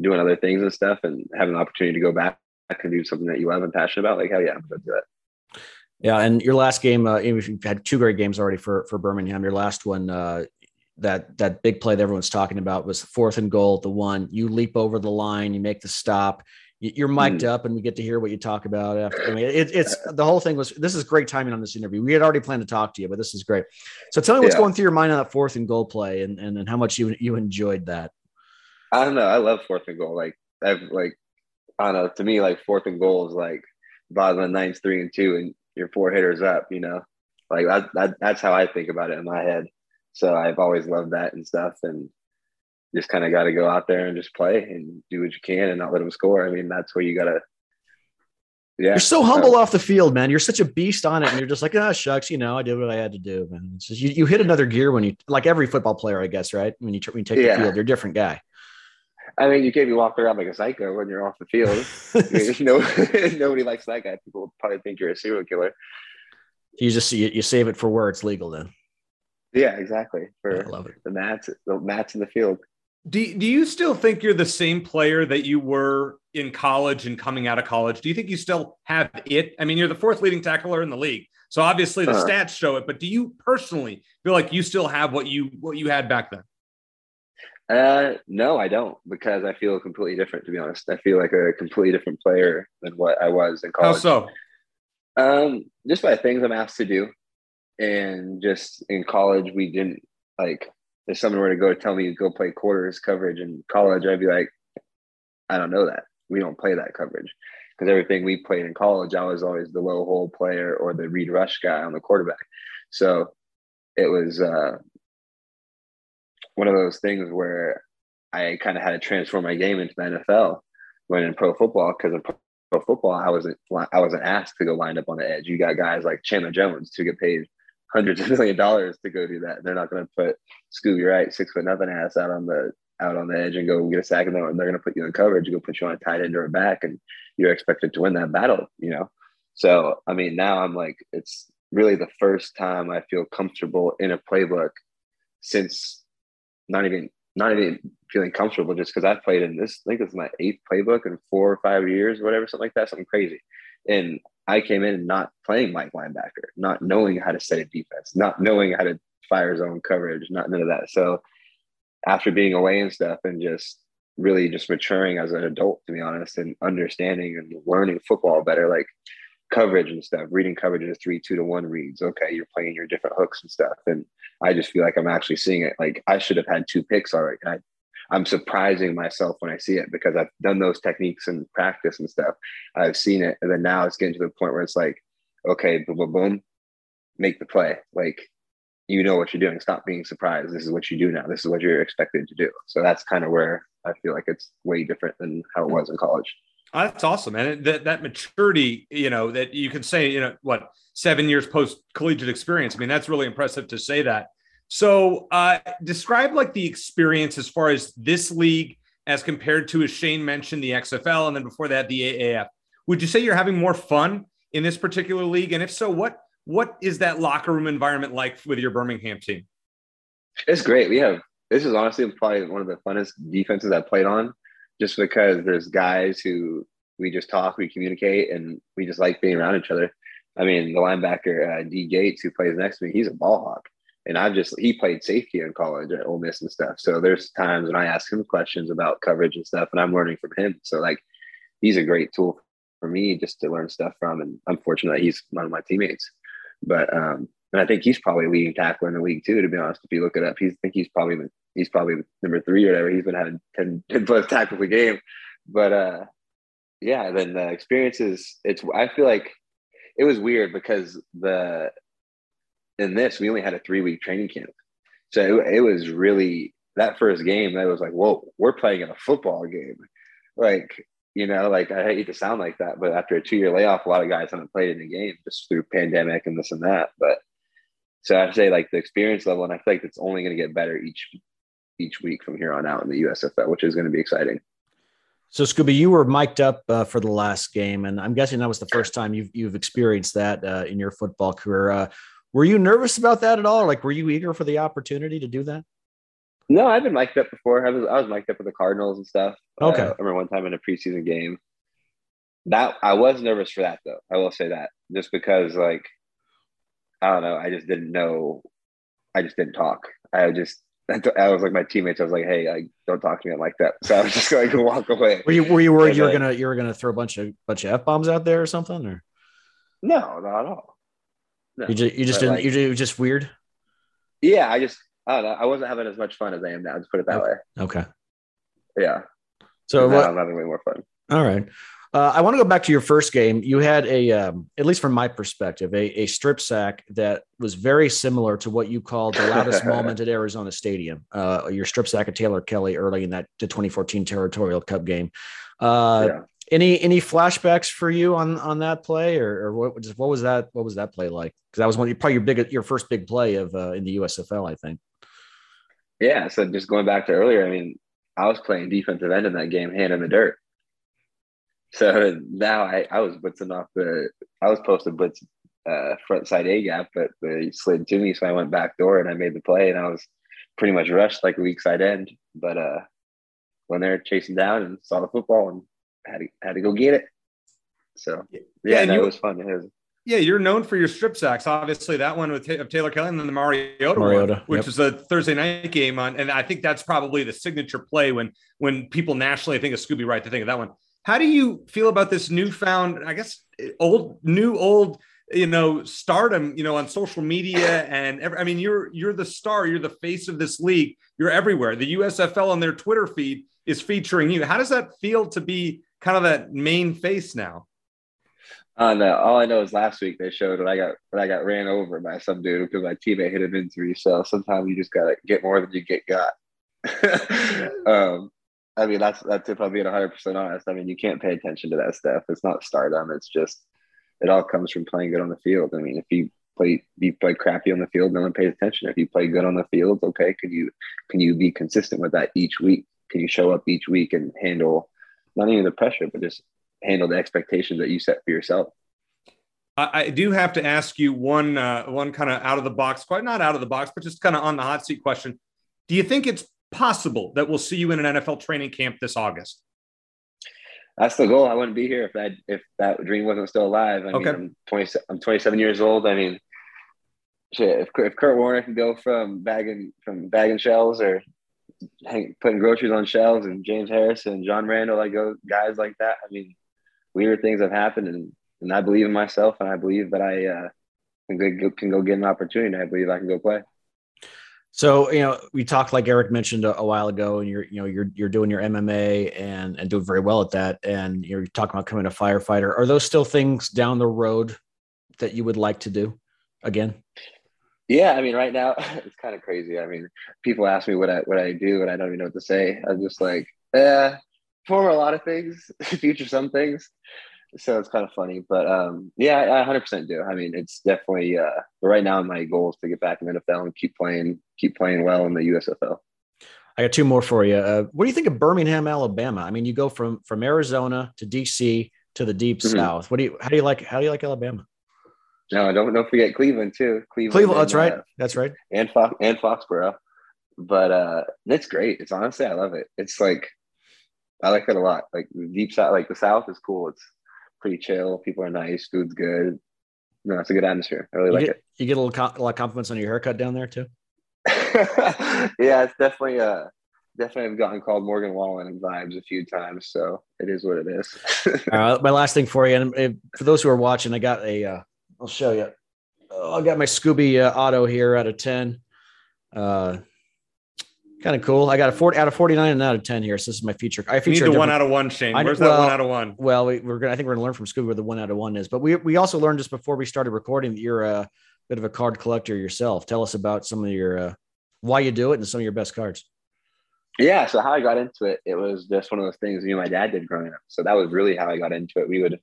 D: doing other things and stuff, and having the opportunity to go back and do something that you love and passionate about, like hell yeah, I'm gonna do that.
B: Yeah, and your last game, uh, if you've had two great games already for for Birmingham, your last one, uh, that that big play that everyone's talking about was fourth and goal. The one you leap over the line, you make the stop, you- you're mic'd up, and we get to hear what you talk about after. I mean, it, it's the whole thing was. This is great timing on this interview. We had already planned to talk to you, but this is great. So tell me what's
D: Yeah.
B: going through your mind on that fourth and goal play, and and, and how much you you enjoyed that.
D: I don't know. I love fourth and goal. Like I've like I don't know. To me, like fourth and goal is like bottom of the ninth, three and two, and you're four hitters up. You know, like that, that. That's how I think about it in my head. So I've always loved that and stuff, and just kind of got to go out there and just play and do what you can and not let them score. I mean, that's where you got to. Yeah,
B: You're so humble off the field, man. You're such a beast on it, and you're just like, ah, shucks, you know, I did what I had to do, man. It's just, you, you hit another gear when you, like every football player, I guess, right? When you, when you take
D: Yeah.
B: the field, you're a different guy.
D: I mean, you can't be walking around like a psycho when you're off the field. I mean, no, nobody likes that guy. People probably think you're a serial killer.
B: you just you, you save it for where it's legal. Then
D: Yeah, exactly. For I
B: love it.
D: the mats, the mats in the field.
A: Do, do you still think you're the same player that you were in college and coming out of college? Do you think you still have it? I mean, you're the fourth leading tackler in the league. So obviously the
D: Uh-huh.
A: stats show it, but do you personally feel like you still have what you what you had back then?
D: Uh, no, I don't because I feel completely different. To be honest, I feel like a completely different player than what I was in college.
A: How so?
D: Um, just by things I'm asked to do, and just in college, we didn't like. If someone were to go tell me to go play quarters coverage in college, I'd be like, I don't know that. We don't play that coverage because everything we played in college, I was always the low hole player or the read rush guy on the quarterback. So it was uh, one of those things where I kind of had to transform my game into the NFL when in pro football because in pro football I wasn't I wasn't asked to go lined up on the edge. You got guys like Chandler Jones who get paid hundreds of million dollars to go do that. They're not going to put Scooby Wright six foot nothing ass out on the out on the edge and go get a sack, and they're going to put you in coverage, go put you on a tight end or a back, and you're expected to win that battle, you know. So I mean, now I'm like, it's really the first time I feel comfortable in a playbook since not even not even feeling comfortable just because I've played in this. I think is my eighth playbook in four or five years, or whatever, something like that, something crazy. And I came in not playing Mike linebacker, not knowing how to set a defense, not knowing how to fire zone coverage, not none of that. So after being away and stuff and just really just maturing as an adult, to be honest, and understanding and learning football better, like coverage and stuff, reading coverage in a three, two to one reads. Okay, you're playing your different hooks and stuff. And I just feel like I'm actually seeing it. Like I should have had two picks already. I, I'm surprising myself when I see it because I've done those techniques and practice and stuff. I've seen it. And then now it's getting to the point where it's like, okay, boom, boom, boom, make the play. Like you know what you're doing. Stop being surprised. This is what you do now. This is what you're expected to do. So that's kind of where I feel like it's way different than how it mm. was in college.
A: Oh, that's awesome, and that that maturity, you know, that you can say, you know, what seven years post collegiate experience. I mean, that's really impressive to say that. So, uh, describe like the experience as far as this league as compared to, as Shane mentioned, the XFL, and then before that, the AAF. Would you say you're having more fun in this particular league? And if so, what what is that locker room environment like with your Birmingham team?
D: It's great. We have this is honestly probably one of the funnest defenses I've played on just because there's guys who we just talk, we communicate, and we just like being around each other. I mean, the linebacker uh, D Gates, who plays next to me, he's a ball hawk, and I've just he played safety in college at Ole Miss and stuff. So there's times when I ask him questions about coverage and stuff, and I'm learning from him. So like, he's a great tool for me just to learn stuff from, and I'm fortunate that he's one of my teammates. But um, and I think he's probably leading tackler in the league too. To be honest, if you look it up, he's I think he's probably he's probably number three or whatever. He's been having 10, 10 plus tackles a game. But uh, yeah, then the experiences. It's I feel like it was weird because the in this we only had a three week training camp, so it, it was really that first game. That was like, whoa, we're playing in a football game. Like you know, like I hate to sound like that, but after a two year layoff, a lot of guys haven't played in the game just through pandemic and this and that. But so I say like the experience level, and I feel like it's only going to get better each each week from here on out in the USFL, which is going to be exciting.
B: So Scooby, you were mic'd up uh, for the last game, and I'm guessing that was the first time you've you've experienced that uh, in your football career. Uh, were you nervous about that at all? Like, were you eager for the opportunity to do that?
D: No, I've been mic'd up before. I was I was mic'd up with the Cardinals and stuff.
B: Okay.
D: Uh, I remember one time in a preseason game. That I was nervous for that though. I will say that just because like I don't know. I just didn't know. I just didn't talk. I just I was like my teammates. I was like, "Hey, like, don't talk to me like that." So I was just going to walk away.
B: Were you Were you worried you were uh, gonna you were gonna throw a bunch of bunch of f bombs out there or something? Or
D: no, not at all.
B: No. You just you just but didn't. Like, you just, just weird.
D: Yeah, I just I don't know. I wasn't having as much fun as I am now. Let's put it that
B: okay.
D: way.
B: Okay.
D: Yeah.
B: So what,
D: I'm having way more fun.
B: All right. Uh, I want to go back to your first game. You had a, um, at least from my perspective, a, a, strip sack that was very similar to what you called the loudest moment at Arizona Stadium. Uh, your strip sack of Taylor Kelly early in that the 2014 Territorial Cup game. Uh, yeah. Any any flashbacks for you on on that play, or, or what what was that what was that play like? Because that was one probably your big your first big play of uh, in the USFL, I think.
D: Yeah. So just going back to earlier, I mean, I was playing defensive end in that game, hand in the dirt. So now I, I was blitzing off the, I was posted blitz uh, front side A gap, but they slid to me. So I went back door and I made the play and I was pretty much rushed like a weak side end. But uh, when they're chasing down and saw the football and had to, had to go get it. So yeah, yeah no, you, it was fun. It was,
A: yeah, you're known for your strip sacks. Obviously, that one with of Taylor Kelly and then the Mariota,
B: Mariota
A: one, which
B: yep.
A: was a Thursday night game on, and I think that's probably the signature play when when people nationally think of Scooby Wright to think of that one. How do you feel about this newfound, I guess, old, new, old, you know, stardom, you know, on social media and every, I mean, you're you're the star, you're the face of this league, you're everywhere. The USFL on their Twitter feed is featuring you. How does that feel to be kind of that main face now?
D: Uh, no, all I know is last week they showed that I got that I got ran over by some dude because my teammate hit an injury. So sometimes you just gotta get more than you get got. um, I mean, that's that's if I'm being 100 percent honest. I mean, you can't pay attention to that stuff. It's not stardom. It's just it all comes from playing good on the field. I mean, if you play you play crappy on the field, no one pays attention. If you play good on the field, okay, can you can you be consistent with that each week? can you show up each week and handle not even the pressure, but just handle the expectations that you set for yourself.
A: I, do have to ask you one uh, one kind of out of the box, quite not out of the box, but just kind of on the hot seat question. Do you think it's possible that we'll see you in an NFL training camp this August?
D: That's the goal. I wouldn't be here if that if that dream wasn't still alive. I
A: Okay.
D: mean, I'm 20, I'm 27 years old. I mean, shit. If, if Kurt Warner can go from bagging from bagging shelves or hang, putting groceries on shelves, and James Harrison and John Randle, like go guys like that. I mean, weird things have happened, and and I believe in myself, and I believe that I uh, can go, can go get an opportunity. I believe I can go play.
B: So you know, we talked like Eric mentioned a, a while ago, and you're you know you're you're doing your MMA and and doing very well at that, and you're talking about becoming a firefighter. Are those still things down the road that you would like to do again?
D: Yeah, I mean, right now it's kind of crazy. I mean, people ask me what I what I do, and I don't even know what to say. I'm just like, eh, former a lot of things, future some things. So it's kind of funny, but um, yeah, I, I 100% do. I mean, it's definitely. Uh, right now, my goal is to get back in the NFL and keep playing, keep playing well in the USFL.
B: I got two more for you. Uh, what do you think of Birmingham, Alabama? I mean, you go from from Arizona to DC to the deep
D: Mhm.
B: south. What do you how do you like how do you like Alabama?
D: No, don't don't forget Cleveland too. Cleveland,
B: Cleveland,
D: and,
B: that's right.
D: uh,
B: That's right.
D: and Fox and Foxborough. But uh it's great. It's honestly I love it. It's like I like it a lot. Like the deep south like the south is cool. It's pretty chill. People are nice, food's good. No, it's a good atmosphere. I really
B: You
D: like
B: get, you get a little com- a lot of compliments on your haircut down there too.
D: yeah, it's definitely uh definitely I've gotten called Morgan Wallen vibes a few times, so it is what it is.
B: Uh, my last thing for you, and uh, for those who are watching, I got a. Uh, I'll show you. Oh, I got my Scooby uh, Auto here out of ten. Uh, kind of cool. I got a forty out of forty nine and out of ten here. So this is my feature. I
A: You
B: feature
A: need the one out of one, Shane.
B: I-
A: Where's that
B: well-
A: one out of one?
B: Well, we, we're gonna. I think we're gonna learn from Scooby where the one out of one is. But we we also learned just before we started recording that you're a bit of a card collector yourself. Tell us about some of your uh, why you do it and some of your best cards.
D: Yeah, so how I got into it, it was just one of those things me and my dad did growing up. So that was really how I got into it. We would,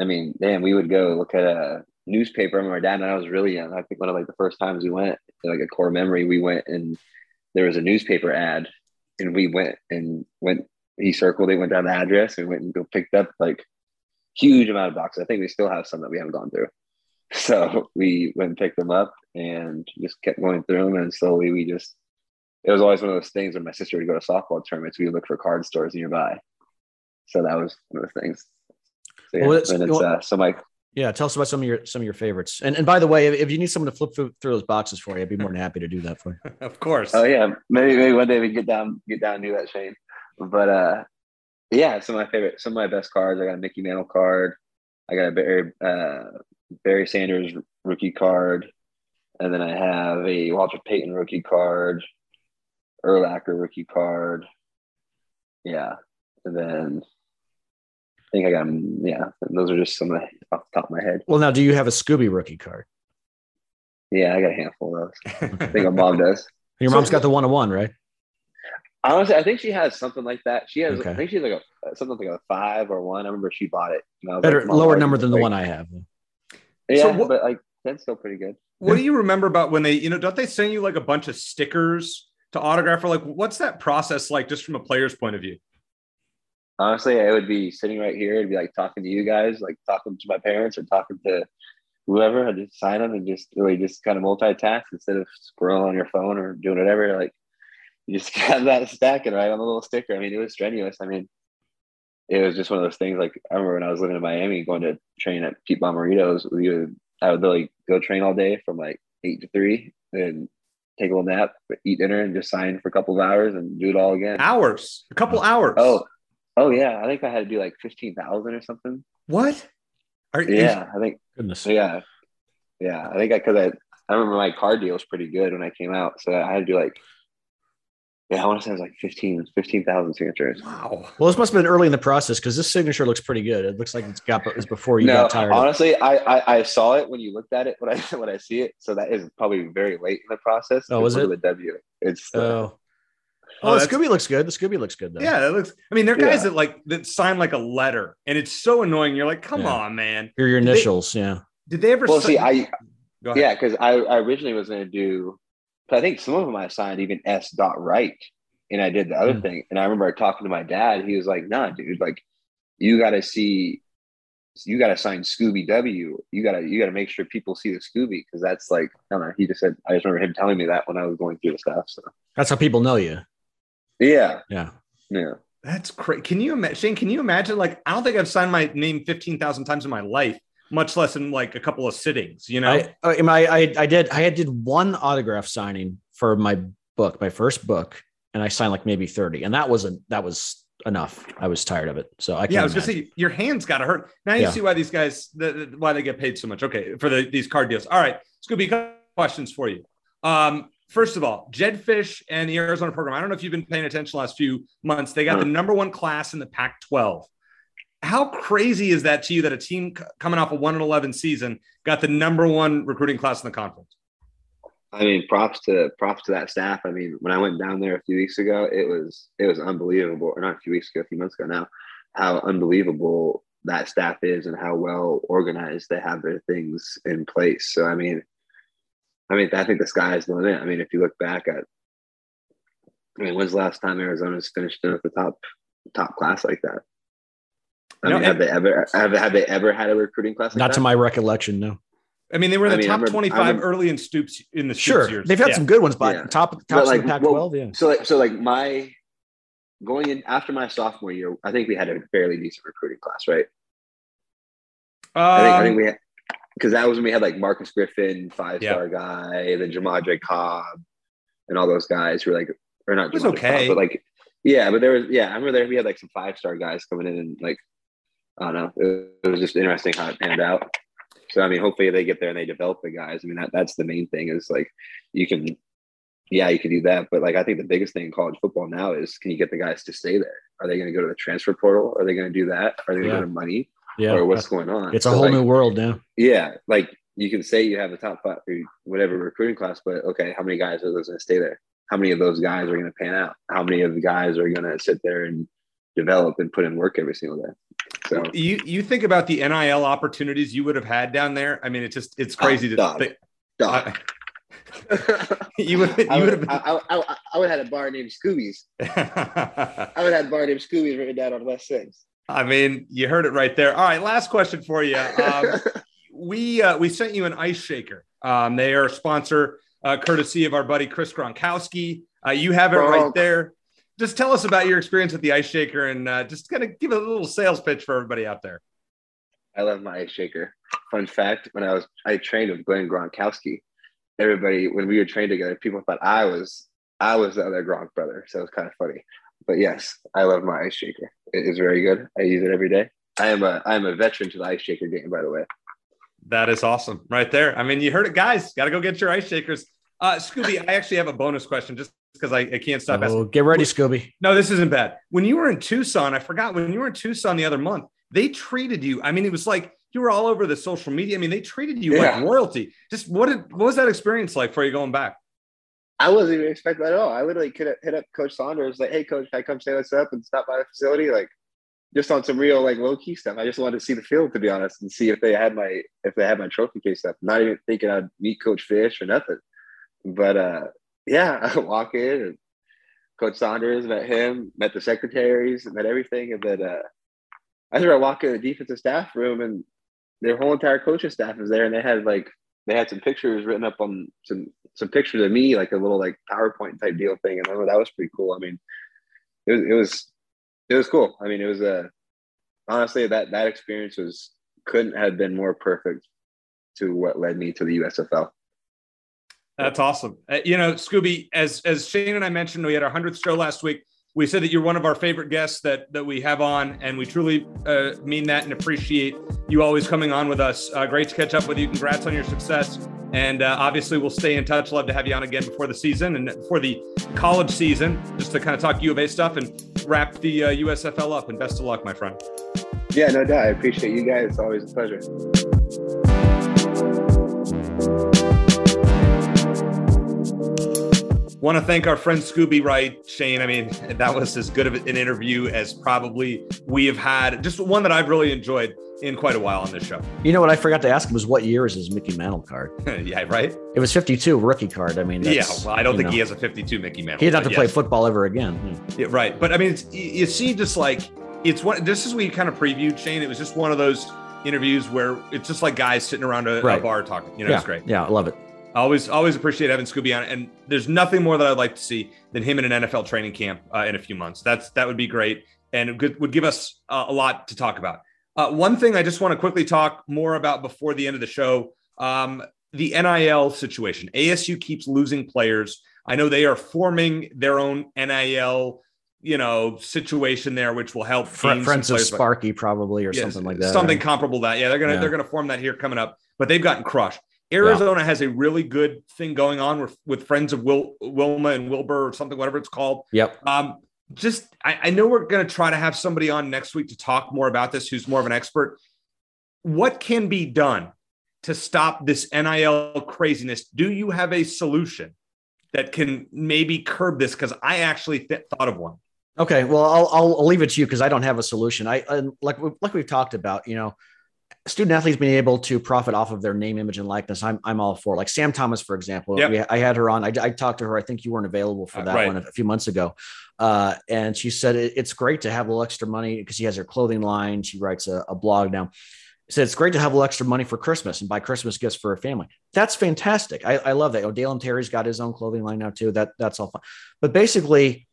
D: I mean, man, we would go look at a newspaper. I remember my dad and I was really young. I think one of like the first times we went, like a core memory, we went and there was a newspaper ad, and we went and went. He circled it, went down the address, and went and go picked up like huge amount of boxes. I think we still have some that we haven't gone through. So we went and picked them up and just kept going through them, and slowly we just it was always one of those things when my sister would go to softball tournaments, we would look for card stores nearby. So that was one of the things. So, yeah,
B: Well, it's-
D: and it's uh, so my
B: Yeah, tell us about some of your some of your favorites. And and by the way, if, if you need someone to flip through, through those boxes for you, I'd be more than happy to do that for you.
A: Of course.
D: oh yeah, maybe maybe one day we can get down get down and do that, Shane. But uh, yeah, some of my favorite, some of my best cards. I got a Mickey Mantle card. I got a Barry uh, Barry Sanders rookie card, and then I have a Walter Payton rookie card, Urlacher rookie card. Yeah, and then I think I got them, yeah. Those are just some of the, off the top of my head.
B: Well, now, do you have a Scooby rookie card?
D: Yeah, I got a handful of those. I think my mom does.
B: Your
D: So-
B: mom's got the one on one, right?
D: Honestly, I think she has something like that. She has,
B: Okay.
D: I think she's like a something like a five or one. I remember she bought it. And I was
B: Better
D: like,
B: lower number than the one I have.
D: Yeah,
A: So what-
D: but like that's still pretty good.
A: What do you remember about when they, you know, don't they send you like a bunch of stickers to autograph or like what's that process like just from a player's point of view?
D: Honestly, I would be sitting right here and be like talking to you guys, like talking to my parents or talking to whoever. I'd just sign them and just really just kind of multitask instead of scrolling on your phone or doing whatever. Like you just have that stacking right on the little sticker. I mean, it was strenuous. I mean, it was just one of those things. Like I remember when I was living in Miami, going to train at Pete Bommarito's, we would I would literally go train all day from like eight to three and take a little nap, eat dinner, and just sign for a couple of hours and do it all again.
A: Hours, a couple oh, hours.
D: Oh, oh yeah. I think I had to do like fifteen thousand or something.
A: what? Are,
D: Yeah, I think
B: Goodness.
D: Yeah, yeah. I think because I, I remember my car deal was pretty good when I came out, so I had to do like, yeah, I want to say it was like 15 15,000 signatures.
A: Wow.
B: Well, this must have been early in the process because this signature looks pretty good. It looks like it's got it's before you
D: no,
B: got tired. of
D: honestly, I, I I saw it when you looked at it when I when I see it, so that is probably very late in the process.
B: Oh, was
D: before
B: it?
D: the W? It's
B: Oh,
D: uh,
B: oh,
A: Oh,
B: the Scooby looks good. The Scooby looks good though.
A: Yeah, it looks. I mean, they're guys
D: Yeah.
A: that like that sign like a letter, and it's so annoying. You're like, come
B: Yeah.
A: on, man.
B: Here are your
A: Did they-
B: initials. yeah.
A: Did they ever?
D: well,
A: si-
D: see, I
A: Go ahead.
D: yeah, because I, I originally was going to do. I think some of them I signed even S dot right, and I did the other
B: Mm.
D: thing. And I remember talking to my dad. He was like, "Nah, dude, like you got to see, you got to sign Scooby W. You got to you got to make sure people see the Scooby because that's like I don't know." He just said, I just remember him telling me that when I was going through the stuff. So
B: That's how people know you.
D: Yeah,
B: Yeah.
D: yeah.
A: That's great. Can you imagine, Shane? Can you imagine? Like, I don't think I've signed my name fifteen thousand times in my life, much less in like a couple of sittings. You know,
B: I, I, I, I did, I did one autograph signing for my book, my first book, and I signed like maybe 30. And that wasn't, that was enough. I was tired of it. So I can't
A: yeah, I was
B: imagine.
A: gonna say your hands got to hurt. Now you
B: Yeah.
A: see why these guys, the, the- why they get paid so much. Okay, for the, these card deals. All right, Scooby, questions for you. Um, first of all, Jedd Fisch and the Arizona program. I don't know if you've been paying attention the last few months. They got the number one class in the Pac-12. How crazy is that to you that a team c- coming off a one and eleven season got the number one recruiting class in the conference?
D: I mean, props to props to that staff. I mean, when I went down there a few weeks ago, it was it was unbelievable. Or not a few weeks ago, a few months ago now, how unbelievable that staff is and how well organized they have their things in place. So I mean, I mean, I think the sky is the limit. I mean, if you look back at, I mean, when's the last time Arizona's finished in at the top top class like that? I
A: You know,
D: mean, have they ever have, have they ever had a recruiting class like
B: Not
D: that?
B: to my recollection. No.
A: I mean, they were in
D: I
A: the
D: mean,
A: top
D: remember-
A: twenty-five
D: remember-
A: early in Stoops in the Stoops
B: Sure.
A: years.
B: They've had
A: Yeah.
B: some good ones, but
D: Yeah.
B: top,
D: But, like,
B: of the Pac
D: what-
B: 12. yeah.
D: So like so like my going in after my sophomore year, I think we had a fairly decent recruiting class, right? I think I think
A: Um,
D: we had because that was when we had like Marcus Griffin, five star guy, then Jamardre Cobb, and all those guys who were like or not
A: It was
D: Jamardre
A: okay.
D: Cobb, but like yeah, but there was yeah, I remember there we had like some five star guys coming in and like I don't know, it, it was just interesting how it panned out. So I mean, hopefully they get there and they develop the guys. I mean, that that's the main thing is like you can, yeah, you can do that. But like I think the biggest thing in college football now is can you get the guys to stay there? Are they going to go to the transfer portal? Are they going to do that? Are they going to
B: Yeah.
D: go to money?
B: Yeah.
D: or what's going on?
B: It's a
D: So,
B: whole
D: like,
B: new world now.
D: Yeah, like you can say you have a top five, or whatever recruiting class, but okay, how many guys are those going to stay there? How many of those guys are going to pan out? How many of the guys are going to sit there and develop and put in work every single day? So
A: you you think about the NIL opportunities you would have had down there. I mean, it's just it's ah, crazy to
D: dog.
A: think.
D: dog.
A: you would you
D: I
A: would
D: would,
A: have
D: I, I, I, I would have had a bar named Scooby's. I would have had a bar named Scooby's written down on West Six.
A: I mean, you heard it right there. All right, last question for you. Um, we uh, we sent you an ice shaker. Um, they are a sponsor, uh, courtesy of our buddy Chris Gronkowski. Uh, you have it right there. Just tell us about your experience with the ice shaker, and uh, just kind of give a little sales pitch for everybody out there.
D: I love my ice shaker. Fun fact: when I was I trained with Glenn Gronkowski, everybody when we were trained together, people thought I was I was the other Gronk brother, so it was kind of funny. But yes, I love my ice shaker. It is very good. I use it every day. I am a I am a veteran to the ice shaker game, by the way.
A: That is awesome, right there. I mean, you heard it, guys. Got to go get your ice shakers. Uh, Scooby, I actually have a bonus question, just because I, I can't stop asking.
B: Oh, get ready, Scooby.
A: No, this isn't bad. When you were in Tucson, I forgot when you were in Tucson the other month, they treated you. I mean, it was like you were all over the social media. I mean, they treated you
D: Yeah.
A: like royalty. Just what did what was that experience like for you going back?
D: I wasn't even expecting that at all. I literally could have hit up Coach Saunders, like, "Hey, Coach, can I come say what's up and stop by the facility?" Like, just on some real like low key stuff. I just wanted to see the field, to be honest, and see if they had my if they had my trophy case stuff. Not even thinking I'd meet Coach Fisch or nothing. But uh, yeah, I walk in and Coach Saunders met him, met the secretaries, met everything, and then uh, I remember I walk in the defensive staff room and their whole entire coaching staff is there, and they had like they had some pictures written up on some some pictures of me, like a little like PowerPoint type deal thing, and I that was pretty cool. I mean, it was it was it was cool. I mean, it was a honestly that that experience was couldn't have been more perfect to what led me to the USFL.
A: That's awesome. Uh, you know, Scooby, as as Shane and I mentioned, we had our hundredth show last week. We said that you're one of our favorite guests that that we have on, and we truly uh, mean that and appreciate you always coming on with us. Uh, great to catch up with you. Congrats on your success, and uh, obviously we'll stay in touch. Love to have you on again before the season and for the college season, just to kind of talk U of A stuff and wrap the uh, USFL up. And best of luck, my friend.
D: Yeah, no doubt. I appreciate you guys. It's always a pleasure.
A: Want to thank our friend Scooby Wright, Shane. I mean, that was as good of an interview as probably we have had. Just one that I've really enjoyed. in quite a while on this show.
B: You know what I forgot to ask him was what year is his Mickey Mantle card?
A: yeah, right.
B: It was 52 rookie card. I mean,
A: yeah. Well, I don't think know. he has a 52 Mickey Mantle.
B: He didn't have to play football ever again.
A: Yeah. yeah, right. But I mean, you see, just like it's one. This is we kind of previewed Shane. It was just one of those interviews where it's just like guys sitting around a, right. a bar talking. You know,
B: yeah.
A: it's great.
B: Yeah, I love it.
A: I always, always appreciate having Scooby on. And there's nothing more that I'd like to see than him in an NFL training camp uh, in a few months. That's that would be great and it would give us uh, a lot to talk about. Uh, one thing I just want to quickly talk more about before the end of the show um, the NIL situation. ASU keeps losing players. I know they are forming their own NIL, you know, situation there, which will help.
B: Friends of Sparky, probably, or something like that.
A: Something comparable to that. Yeah, they're gonna yeah. they're gonna form that here coming up, but they've gotten crushed. Arizona yeah. has a really good thing going on with, with friends of Will Wilma and Wilbur or something, whatever it's called.
B: Yep.
A: Um, just I, I know we're going to try to have somebody on next week to talk more about this who's more of an expert. What can be done to stop this NIL craziness? Do you have a solution that can maybe curb this? Because I actually th- thought of one.
B: Okay, well, I'll, I'll, I'll leave it to you because I don't have a solution. I, I like like we've talked about, you know, student athletes being able to profit off of their name, image, and likeness, I'm, I'm all for. Like Sam Thomas, for example, yep. we, I had her on. I, I, talked to her. I think you weren't available for uh, that uh, right. one a, few months ago, uh, and she said it, it's great to have a little extra money because she has her clothing line. She writes a, a blog now. Said it's great to have a little extra money for Christmas and buy Christmas gifts for her family. That's fantastic. I, I love that. Oh, Dalen Terry's got his own clothing line now too. That that's all fun. But basically,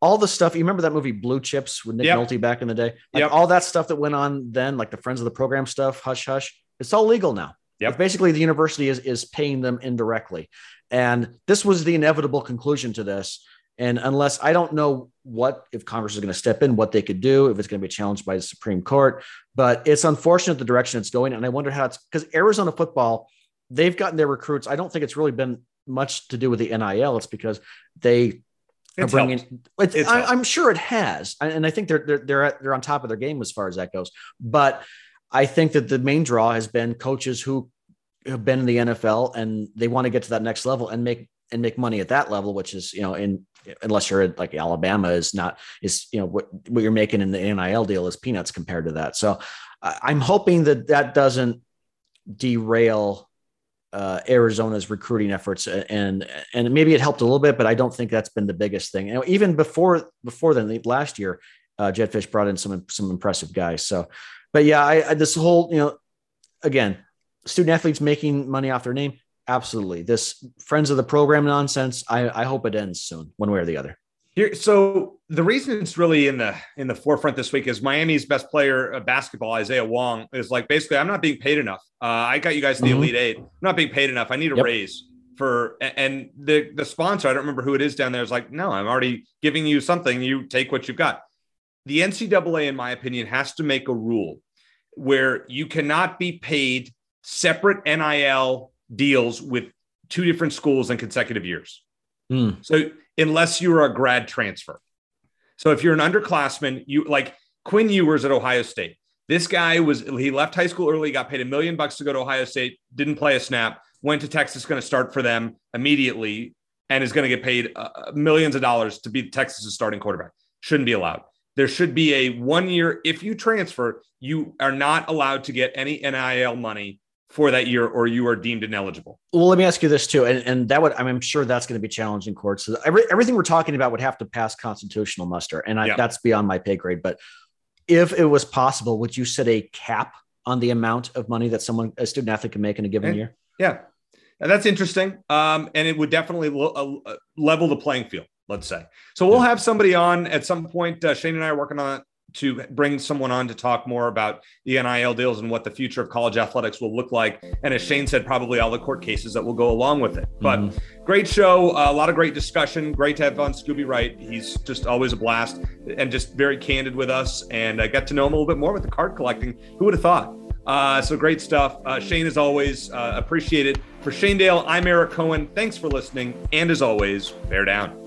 B: all the stuff you remember that movie Blue Chips with Nick yep. Nolte back in the day, like yep. all that stuff that went on then, like the Friends of the Program stuff, hush hush, it's all legal now.
A: Yep.
B: basically the university is is paying them indirectly, and this was the inevitable conclusion to this. And unless I don't know what if Congress is going to step in, what they could do, if it's going to be challenged by the Supreme Court, but it's unfortunate the direction it's going. And I wonder how it's because Arizona football, they've gotten their recruits. I don't think it's really been much to do with the NIL. It's because they
A: it's bringing.
B: It's, I, am sure it has, and I think they're they're they're at, they're on top of their game as far as that goes. But I think that the main draw has been coaches who have been in the NFL and they want to get to that next level and make and make money at that level, which is you know in unless you're at like Alabama is not is you know what what you're making in the NIL deal is peanuts compared to that. So I'm hoping that that doesn't derail uh, Arizona's recruiting efforts, and and maybe it helped a little bit, but I don't think that's been the biggest thing. And even before before then, last year, uh, Fisch brought in some some impressive guys. So, but yeah, I, I this whole you know, again, student athletes making money off their name, absolutely. This friends of the program nonsense, I, I hope it ends soon, one way or the other.
A: Here, so the reason it's really in the in the forefront this week is Miami's best player of basketball, Isaiah Wong, is like basically I'm not being paid enough. Uh, I got you guys the mm-hmm. Elite Eight. I'm not being paid enough. I need a yep. raise for and the the sponsor. I don't remember who it is down there. Is like, no, I'm already giving you something. You take what you've got. The NCAA, in my opinion, has to make a rule where you cannot be paid separate NIL deals with two different schools in consecutive years. Mm. So unless you're a grad transfer. So if you're an underclassman, you like Quinn Ewers at Ohio State. This guy was he left high school early, got paid a million bucks to go to Ohio State, didn't play a snap, went to Texas, going to start for them immediately, and is going to get paid uh, millions of dollars to be Texas's starting quarterback. Shouldn't be allowed. There should be a one year. If you transfer, you are not allowed to get any NIL money for that year or you are deemed ineligible.
B: Well, let me ask you this too. And, and that would, I'm sure that's going to be challenging courts. So every, everything we're talking about would have to pass constitutional muster. And I, yeah. that's beyond my pay grade. But if it was possible, would you set a cap on the amount of money that someone, a student athlete can make in a given year?
A: Yeah. And that's interesting. Um, and it would definitely lo- uh, level the playing field, let's say. So we'll have somebody on at some point. Uh, Shane and I are working on to bring someone on to talk more about the NIL deals and what the future of college athletics will look like. And as Shane said, probably all the court cases that will go along with it. But mm-hmm. great show, a lot of great discussion. Great to have on Scooby Wright. He's just always a blast and just very candid with us. And I got to know him a little bit more with the card collecting. Who would have thought? Uh, so great stuff. Uh, Shane, as always, uh, appreciate it. For Shane Dale, I'm Eric Cohen. Thanks for listening. And as always, bear down.